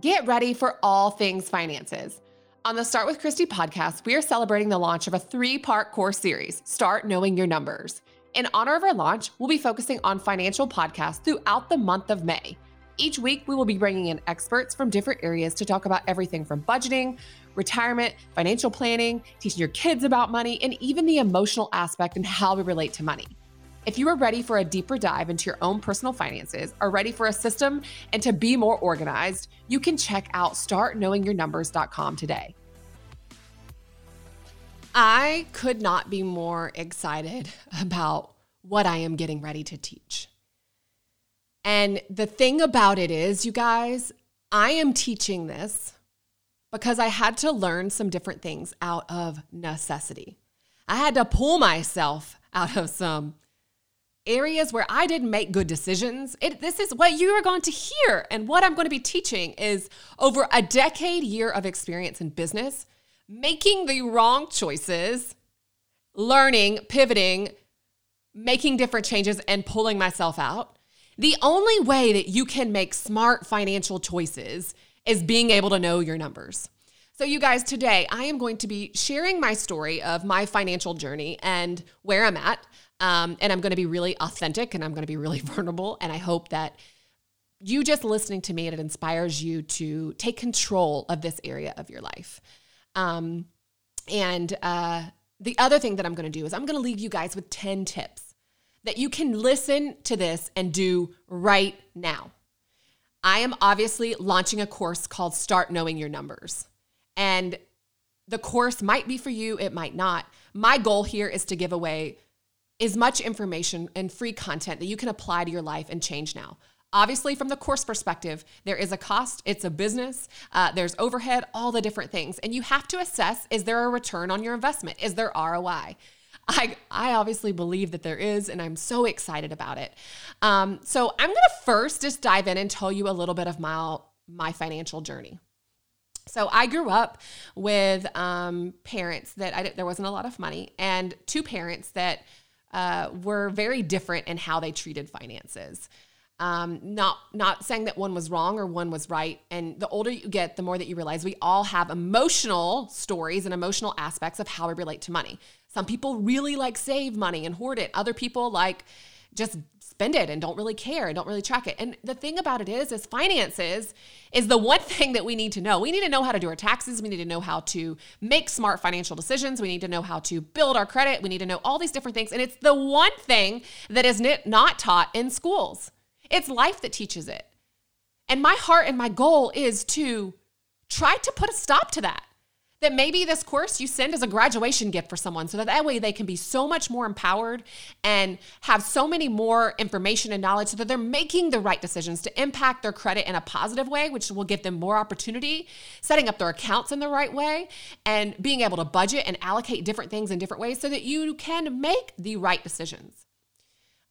Get ready for all things finances. On the Start with Kristy podcast, we are celebrating the launch of a three part course series, Start Knowing Your Numbers. In honor of our launch, we'll be focusing on financial podcasts throughout the month of May. Each week, we will be bringing in experts from different areas to talk about everything from budgeting, retirement, financial planning, teaching your kids about money, and even the emotional aspect and how we relate to money. If you are ready for a deeper dive into your own personal finances, are ready for a system and to be more organized, you can check out startknowingyournumbers.com today. I could not be more excited about what I am getting ready to teach. And the thing about it is, you guys, I am teaching this because I had to learn some different things out of necessity. I had to pull myself out of some areas where I didn't make good decisions. It, this is what you are going to hear. And what I'm going to be teaching is over a decade year of experience in business, making the wrong choices, learning, pivoting, making different changes, and pulling myself out. The only way that you can make smart financial choices is being able to know your numbers. So, you guys, today I am going to be sharing my story of my financial journey and where I'm at. Um, and I'm going to be really authentic and I'm going to be really vulnerable. And I hope that you just listening to me and it inspires you to take control of this area of your life. Um, and uh, the other thing that I'm going to do is I'm going to leave you guys with 10 tips that you can listen to this and do right now. I am obviously launching a course called Start Knowing Your Numbers. And the course might be for you, it might not. My goal here is to give away as much information and free content that you can apply to your life and change now. Obviously, from the course perspective, there is a cost, it's a business, uh, there's overhead, all the different things. And you have to assess is there a return on your investment? Is there ROI? I, I obviously believe that there is, and I'm so excited about it. Um, so, I'm gonna first just dive in and tell you a little bit of my, my financial journey. So I grew up with um, parents that I there wasn't a lot of money, and two parents that uh, were very different in how they treated finances. Um, not not saying that one was wrong or one was right. And the older you get, the more that you realize we all have emotional stories and emotional aspects of how we relate to money. Some people really like save money and hoard it. Other people like just spend it and don't really care and don't really track it. And the thing about it is, is finances is the one thing that we need to know. We need to know how to do our taxes. We need to know how to make smart financial decisions. We need to know how to build our credit. We need to know all these different things. And it's the one thing that is not taught in schools. It's life that teaches it. And my heart and my goal is to try to put a stop to that that maybe this course you send as a graduation gift for someone so that that way they can be so much more empowered and have so many more information and knowledge so that they're making the right decisions to impact their credit in a positive way which will give them more opportunity setting up their accounts in the right way and being able to budget and allocate different things in different ways so that you can make the right decisions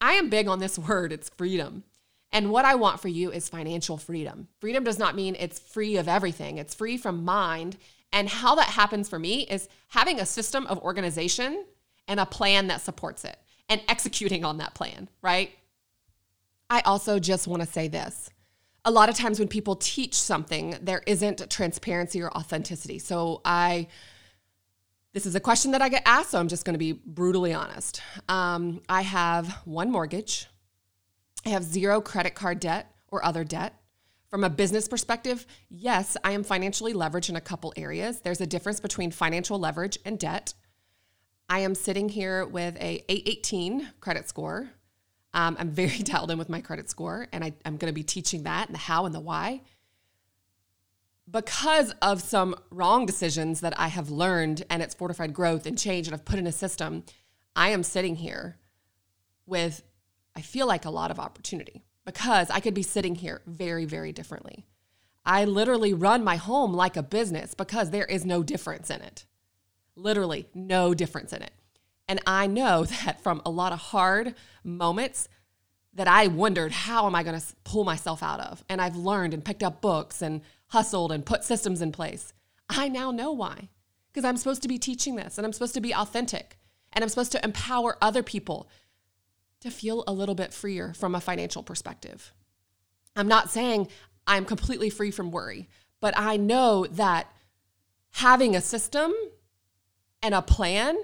i am big on this word it's freedom and what I want for you is financial freedom. Freedom does not mean it's free of everything. It's free from mind and how that happens for me is having a system of organization and a plan that supports it and executing on that plan, right? I also just want to say this. A lot of times when people teach something, there isn't transparency or authenticity. So I, this is a question that I get asked, so I'm just going to be brutally honest. Um, I have one mortgage, I have zero credit card debt or other debt. From a business perspective, yes, I am financially leveraged in a couple areas. There's a difference between financial leverage and debt. I am sitting here with a 818 credit score. Um, I'm very dialed in with my credit score, and I, I'm going to be teaching that and the how and the why. Because of some wrong decisions that I have learned, and it's fortified growth and change, and I've put in a system, I am sitting here with, I feel like, a lot of opportunity because I could be sitting here very, very differently. I literally run my home like a business because there is no difference in it. Literally, no difference in it. And I know that from a lot of hard moments that I wondered, how am I going to pull myself out of? And I've learned and picked up books and hustled and put systems in place. I now know why. Because I'm supposed to be teaching this and I'm supposed to be authentic and I'm supposed to empower other people to feel a little bit freer from a financial perspective. I'm not saying I'm completely free from worry. But I know that having a system and a plan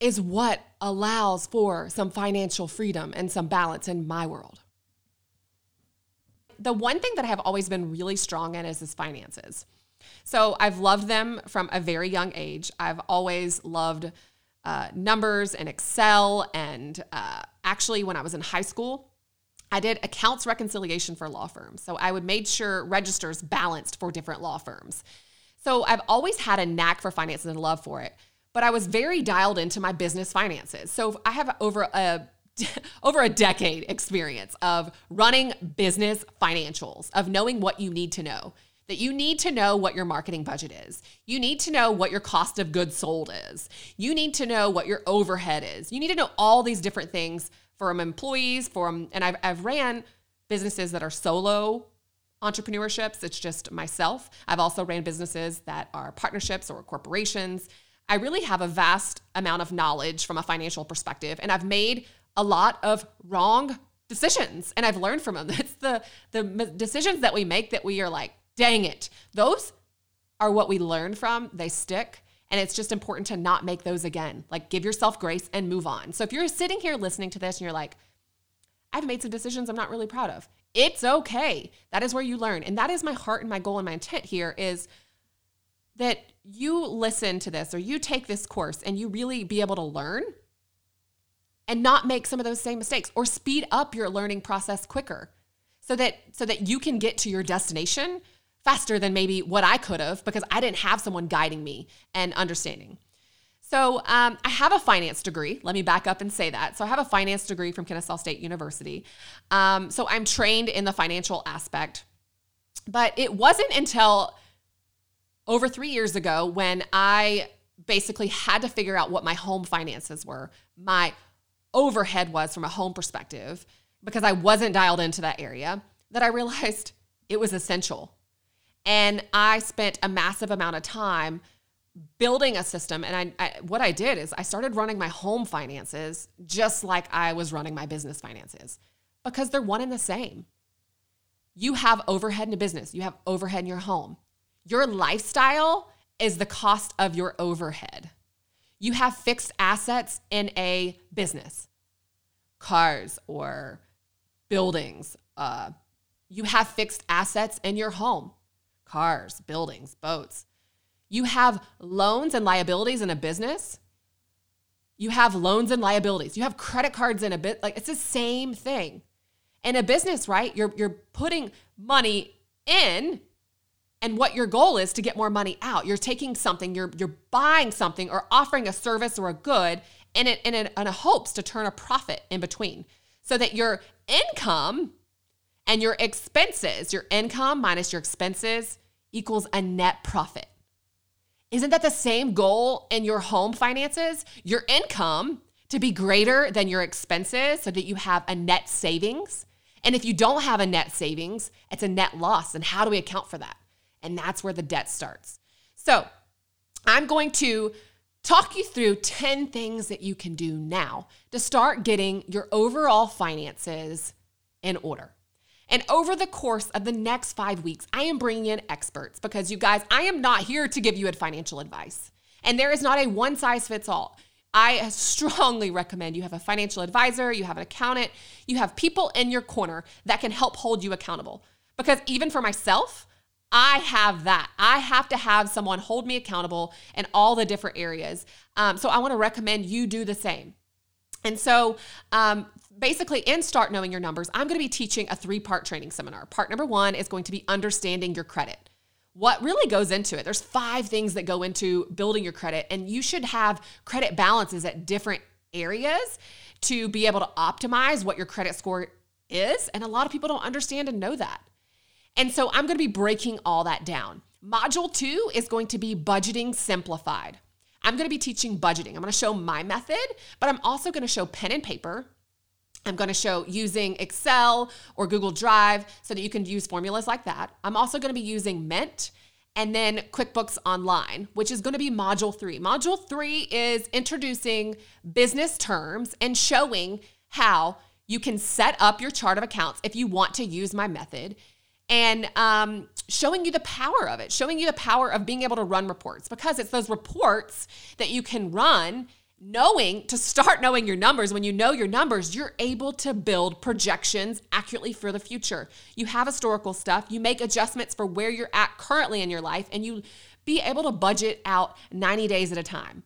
is what allows for some financial freedom and some balance in my world. The one thing that I have always been really strong in is, is finances. So I've loved them from a very young age. I've always loved uh, numbers and Excel. And uh, actually, when I was in high school, I did accounts reconciliation for law firms. So I would make sure registers balanced for different law firms. So I've always had a knack for finances and love for it, but I was very dialed into my business finances. So I have over a over a decade experience of running business financials, of knowing what you need to know. That you need to know what your marketing budget is. You need to know what your cost of goods sold is. You need to know what your overhead is. You need to know all these different things from employees, from and I've I've ran businesses that are solo entrepreneurships. It's just myself. I've also ran businesses that are partnerships or corporations. I really have a vast amount of knowledge from a financial perspective, and I've made a lot of wrong decisions and I've learned from them. It's the the decisions that we make that we are like, dang it. Those are what we learn from. They stick. And it's just important to not make those again. Like give yourself grace and move on. So if you're sitting here listening to this and you're like, I've made some decisions I'm not really proud of. It's okay. That is where you learn. And that is my heart and my goal and my intent here is that you listen to this or you take this course and you really be able to learn and not make some of those same mistakes or speed up your learning process quicker so that so that you can get to your destination faster than maybe what I could have because I didn't have someone guiding me and understanding. So um, I have a finance degree. Let me back up and say that. So I have a finance degree from Kennesaw State University. Um, so I'm trained in the financial aspect, but it wasn't until over three years ago when I basically had to figure out what my home finances were, my overhead was from a home perspective because I wasn't dialed into that area that I realized it was essential. And I spent a massive amount of time building a system. And I, I, what I did is I started running my home finances just like I was running my business finances because they're one and the same. You have overhead in a business, you have overhead in your home. Your lifestyle is the cost of your overhead. You have fixed assets in a business, cars or buildings. Uh, you have fixed assets in your home, cars, buildings, boats. You have loans and liabilities in a business. You have loans and liabilities. You have credit cards in a bit. Like it's the same thing. In a business, right? You're you're putting money in and what your goal is to get more money out. You're taking something, you're you're buying something or offering a service or a good in it in, in, in a hopes to turn a profit in between. So that your income and your expenses, your income minus your expenses equals a net profit. Isn't that the same goal in your home finances? Your income to be greater than your expenses so that you have a net savings. And if you don't have a net savings, it's a net loss. And how do we account for that? And that's where the debt starts. So I'm going to talk you through 10 things that you can do now to start getting your overall finances in order. And over the course of the next five weeks, I am bringing in experts because you guys, I am not here to give you financial advice. And there is not a one size fits all. I strongly recommend you have a financial advisor, you have an accountant, you have people in your corner that can help hold you accountable. Because even for myself, I have that. I have to have someone hold me accountable in all the different areas. Um, so I want to recommend you do the same. And so, um, basically, in Start Knowing Your Numbers, I'm going to be teaching a three part training seminar. Part number one is going to be understanding your credit. What really goes into it? There's five things that go into building your credit, and you should have credit balances at different areas to be able to optimize what your credit score is. And a lot of people don't understand and know that. And so I'm going to be breaking all that down. Module two is going to be budgeting simplified. I'm going to be teaching budgeting. I'm going to show my method, but I'm also going to show pen and paper. I'm going to show using Excel or Google Drive so that you can use formulas like that. I'm also going to be using Mint and then QuickBooks Online, which is going to be module three. Module three is introducing business terms and showing how you can set up your chart of accounts if you want to use my method and um, showing you the power of it, showing you the power of being able to run reports because it's those reports that you can run knowing to start knowing your numbers when you know your numbers you're able to build projections accurately for the future you have historical stuff you make adjustments for where you're at currently in your life and you be able to budget out 90 days at a time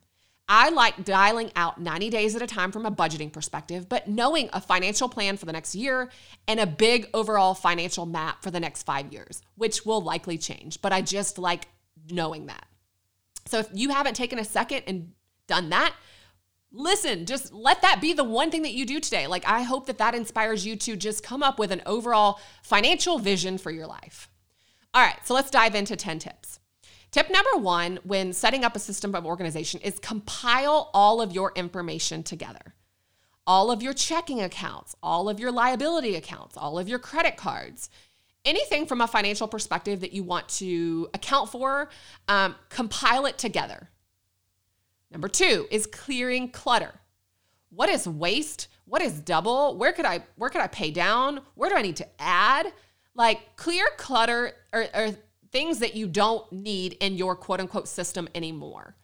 I like dialing out 90 days at a time from a budgeting perspective, but knowing a financial plan for the next year and a big overall financial map for the next five years, which will likely change. But I just like knowing that. So if you haven't taken a second and done that, listen, just let that be the one thing that you do today. Like, I hope that that inspires you to just come up with an overall financial vision for your life. All right, so let's dive into 10 tips. Tip number one when setting up a system of organization is compile all of your information together. All of your checking accounts, all of your liability accounts, all of your credit cards, anything from a financial perspective that you want to account for, um, compile it together. Number two is clearing clutter. What is waste? What is double? Where could I where could I pay down? Where do I need to add? Like clear clutter or, or things that you don't need in your quote unquote system anymore.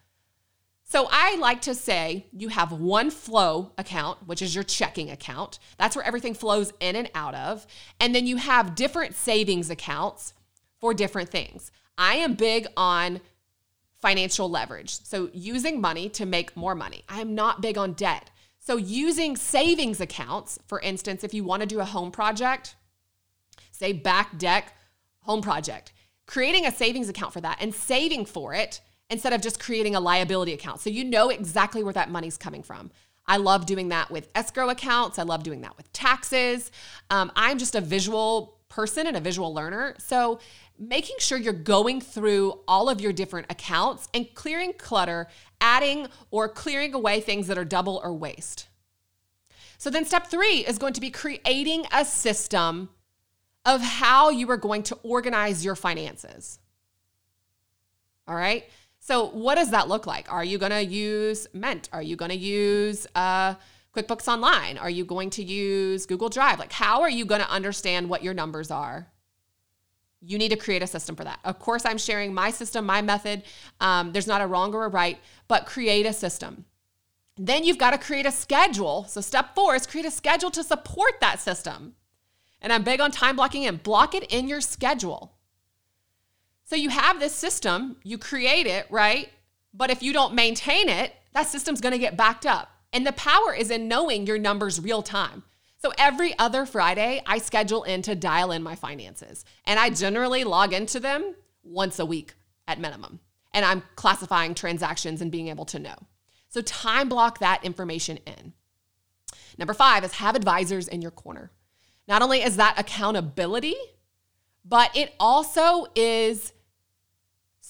So I like to say you have one flow account, which is your checking account. That's where everything flows in and out of. And then you have different savings accounts for different things. I am big on financial leverage. So using money to make more money. I am not big on debt. So using savings accounts, for instance, if you want to do a home project, say back deck home project, creating a savings account for that and saving for it instead of just creating a liability account. So you know exactly where that money's coming from. I love doing that with escrow accounts. I love doing that with taxes. Um, I'm just a visual person and a visual learner. So making sure you're going through all of your different accounts and clearing clutter, adding or clearing away things that are double or waste. So then step three is going to be creating a system of how you are going to organize your finances. All right. So, what does that look like? Are you going to use Mint? Are you going to use uh, QuickBooks Online? Are you going to use Google Drive? Like, how are you going to understand what your numbers are? You need to create a system for that. Of course, I'm sharing my system, my method. Um, there's not a wrong or a right, but create a system. Then you've got to create a schedule. So, step four is create a schedule to support that system. And I'm big on time blocking and block it in your schedule. So you have this system, you create it, right? But if you don't maintain it, that system's gonna get backed up. And the power is in knowing your numbers real time. So every other Friday, I schedule in to dial in my finances. And I generally log into them once a week at minimum. And I'm classifying transactions and being able to know. So time block that information in. Number five is have advisors in your corner. Not only is that accountability, but it also is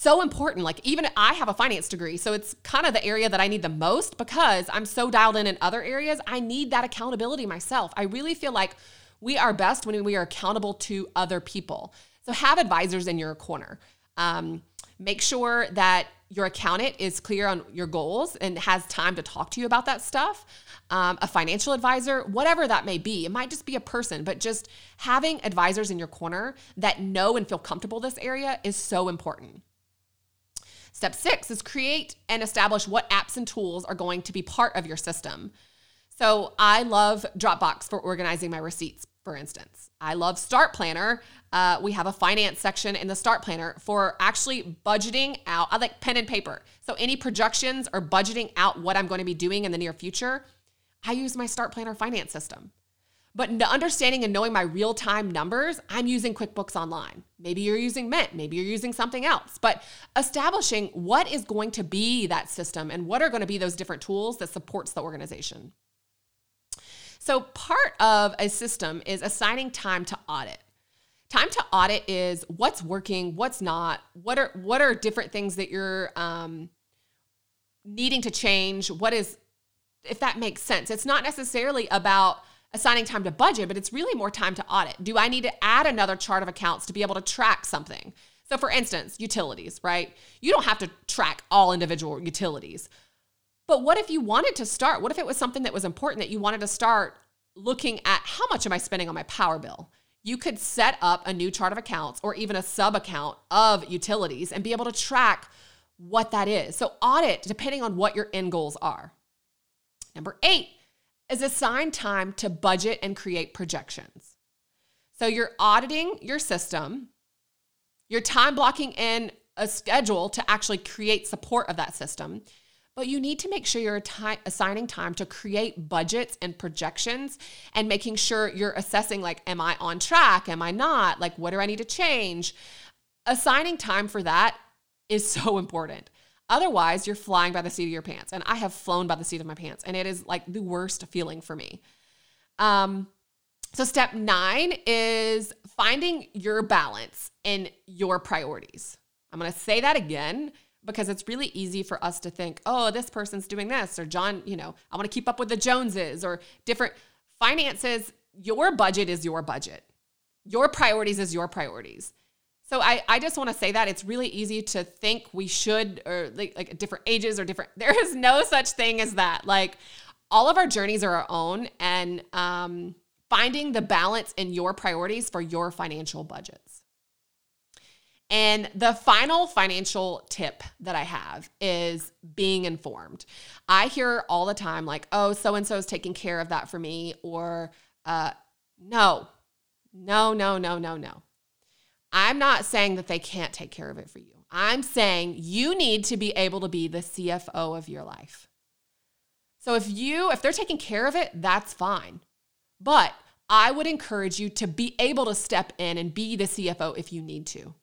so important. Like, even I have a finance degree, so it's kind of the area that I need the most because I'm so dialed in in other areas. I need that accountability myself. I really feel like we are best when we are accountable to other people. So, have advisors in your corner. Um, make sure that your accountant is clear on your goals and has time to talk to you about that stuff. Um, a financial advisor, whatever that may be. It might just be a person, but just having advisors in your corner that know and feel comfortable this area is so important. Step six is create and establish what apps and tools are going to be part of your system. So I love Dropbox for organizing my receipts, for instance. I love Start Planner. Uh, we have a finance section in the Start Planner for actually budgeting out. I like pen and paper. So any projections or budgeting out what I'm going to be doing in the near future, I use my Start Planner finance system. But understanding and knowing my real time numbers, I'm using QuickBooks Online. Maybe you're using Mint, maybe you're using something else. But establishing what is going to be that system and what are going to be those different tools that supports the organization. So, part of a system is assigning time to audit. Time to audit is what's working, what's not, what are what are different things that you're um, needing to change. What is, if that makes sense. It's not necessarily about assigning time to budget, but it's really more time to audit. Do I need to add another chart of accounts to be able to track something? So, for instance, utilities, right? You don't have to track all individual utilities, but what if you wanted to start? What if it was something that was important that you wanted to start looking at how much am I spending on my power bill? you could set up a new chart of accounts or even a sub account of utilities and be able to track what that is. So, audit depending on what your end goals are. Number eight is assign time to budget and create projections. So, you're auditing your system, you're time blocking in a schedule to actually create support of that system. But you need to make sure you're assigning time to create budgets and projections and making sure you're assessing like, am I on track? Am I not? Like, what do I need to change? Assigning time for that is so important. Otherwise, you're flying by the seat of your pants. And I have flown by the seat of my pants, and it is like the worst feeling for me. Um, so, step nine is finding your balance in your priorities. I'm going to say that again because it's really easy for us to think, oh, this person's doing this, or John, you know, I want to keep up with the Joneses, or different finances. Your budget is your budget, your priorities is your priorities. So I, I just want to say that it's really easy to think we should, or like, like different ages or different, there is no such thing as that. Like all of our journeys are our own, and um, finding the balance in your priorities for your financial budgets. And the final financial tip that I have is being informed. I hear all the time, like, oh, so and so is taking care of that for me, or uh, no, no, no, no, no, no. I'm not saying that they can't take care of it for you. I'm saying you need to be able to be the CFO of your life. So if you, if they're taking care of it, that's fine. But I would encourage you to be able to step in and be the CFO if you need to.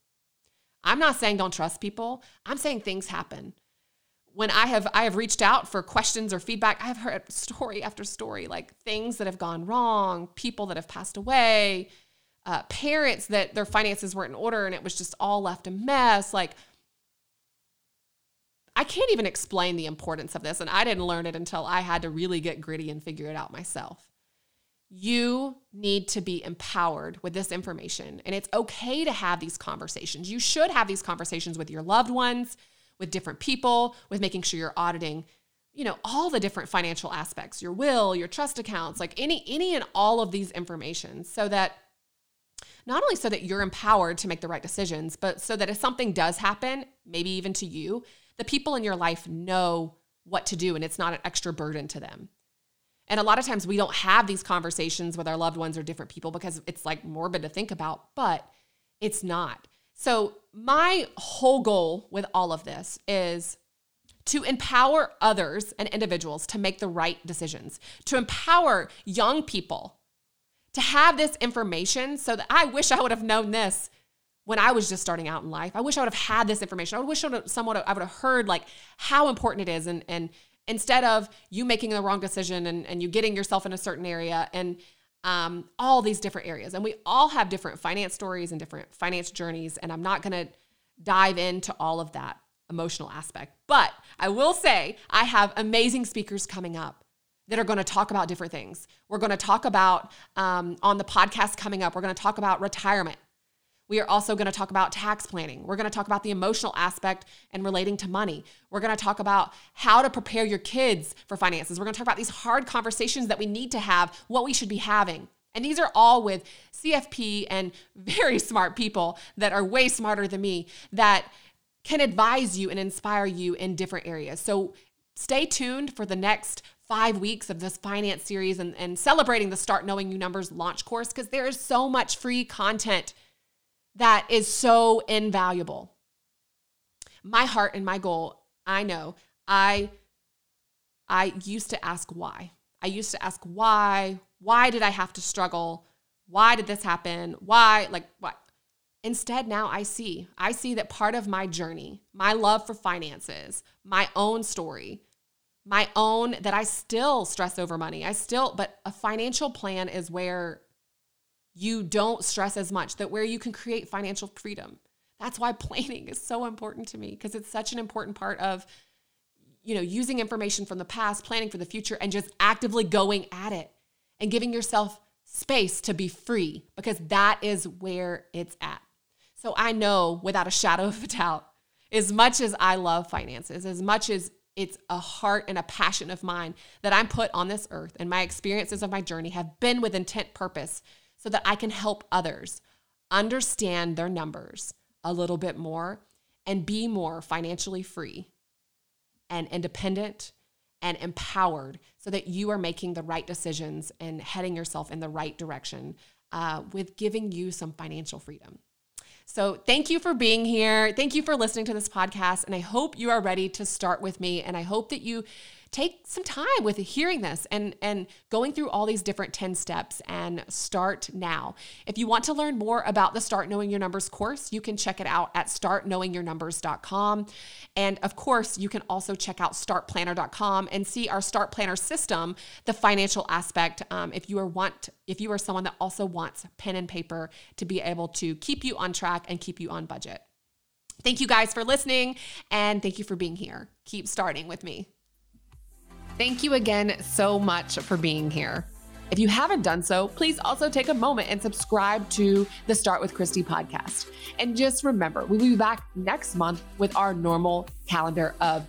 I'm not saying don't trust people. I'm saying things happen. When I have I have reached out for questions or feedback, I've heard story after story like things that have gone wrong, people that have passed away, uh, parents that their finances weren't in order and it was just all left a mess. Like I can't even explain the importance of this, and I didn't learn it until I had to really get gritty and figure it out myself. You need to be empowered with this information. And it's okay to have these conversations. You should have these conversations with your loved ones, with different people, with making sure you're auditing, you know, all the different financial aspects, your will, your trust accounts, like any any and all of these information so that not only so that you're empowered to make the right decisions, but so that if something does happen, maybe even to you, the people in your life know what to do and it's not an extra burden to them. And a lot of times we don't have these conversations with our loved ones or different people because it's like morbid to think about, but it's not. So, my whole goal with all of this is to empower others and individuals to make the right decisions, to empower young people to have this information so that I wish I would have known this when I was just starting out in life. I wish I would have had this information. I wish I would have, I would have heard like how important it is and and instead of you making the wrong decision and, and you getting yourself in a certain area and um, all these different areas. And we all have different finance stories and different finance journeys. And I'm not going to dive into all of that emotional aspect. But I will say, I have amazing speakers coming up that are going to talk about different things. We're going to talk about um, on the podcast coming up, we're going to talk about retirement. We are also going to talk about tax planning. We're going to talk about the emotional aspect and relating to money. We're going to talk about how to prepare your kids for finances. We're going to talk about these hard conversations that we need to have, what we should be having. And these are all with CFP and very smart people that are way smarter than me that can advise you and inspire you in different areas. So stay tuned for the next five weeks of this finance series and, and celebrating the Start Knowing You Numbers launch course because there is so much free content that is so invaluable. My heart and my goal, I know, I I used to ask why. I used to ask why, why did I have to struggle? Why did this happen? Why like what? Instead, now I see. I see that part of my journey, my love for finances, my own story, my own that I still stress over money. I still, but a financial plan is where you don't stress as much, that where you can create financial freedom. That's why planning is so important to me because it's such an important part of you know, using information from the past, planning for the future and just actively going at it and giving yourself space to be free because that is where it's at. So I know without a shadow of a doubt, as much as I love finances, as much as it's a heart and a passion of mine that I'm put on this earth and my experiences of my journey have been with intent purpose so that I can help others understand their numbers a little bit more and be more financially free and independent and empowered so that you are making the right decisions and heading yourself in the right direction uh, with giving you some financial freedom. So, thank you for being here. Thank you for listening to this podcast. And I hope you are ready to start with me. And I hope that you take some time with hearing this and, and going through all these different 10 steps and start now. If you want to learn more about the Start Knowing Your Numbers course, you can check it out at startknowingyournumbers.com. And of course, you can also check out startplanner.com and see our Start Planner system, the financial aspect. Um, if you are want if you are someone that also wants pen and paper to be able to keep you on track and keep you on budget. Thank you guys for listening and thank you for being here. Keep starting with me. Thank you again so much for being here. If you haven't done so, please also take a moment and subscribe to the Start with Kristy podcast. And just remember, we will be back next month with our normal calendar of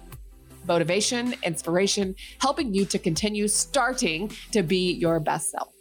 motivation, inspiration, helping you to continue starting to be your best self.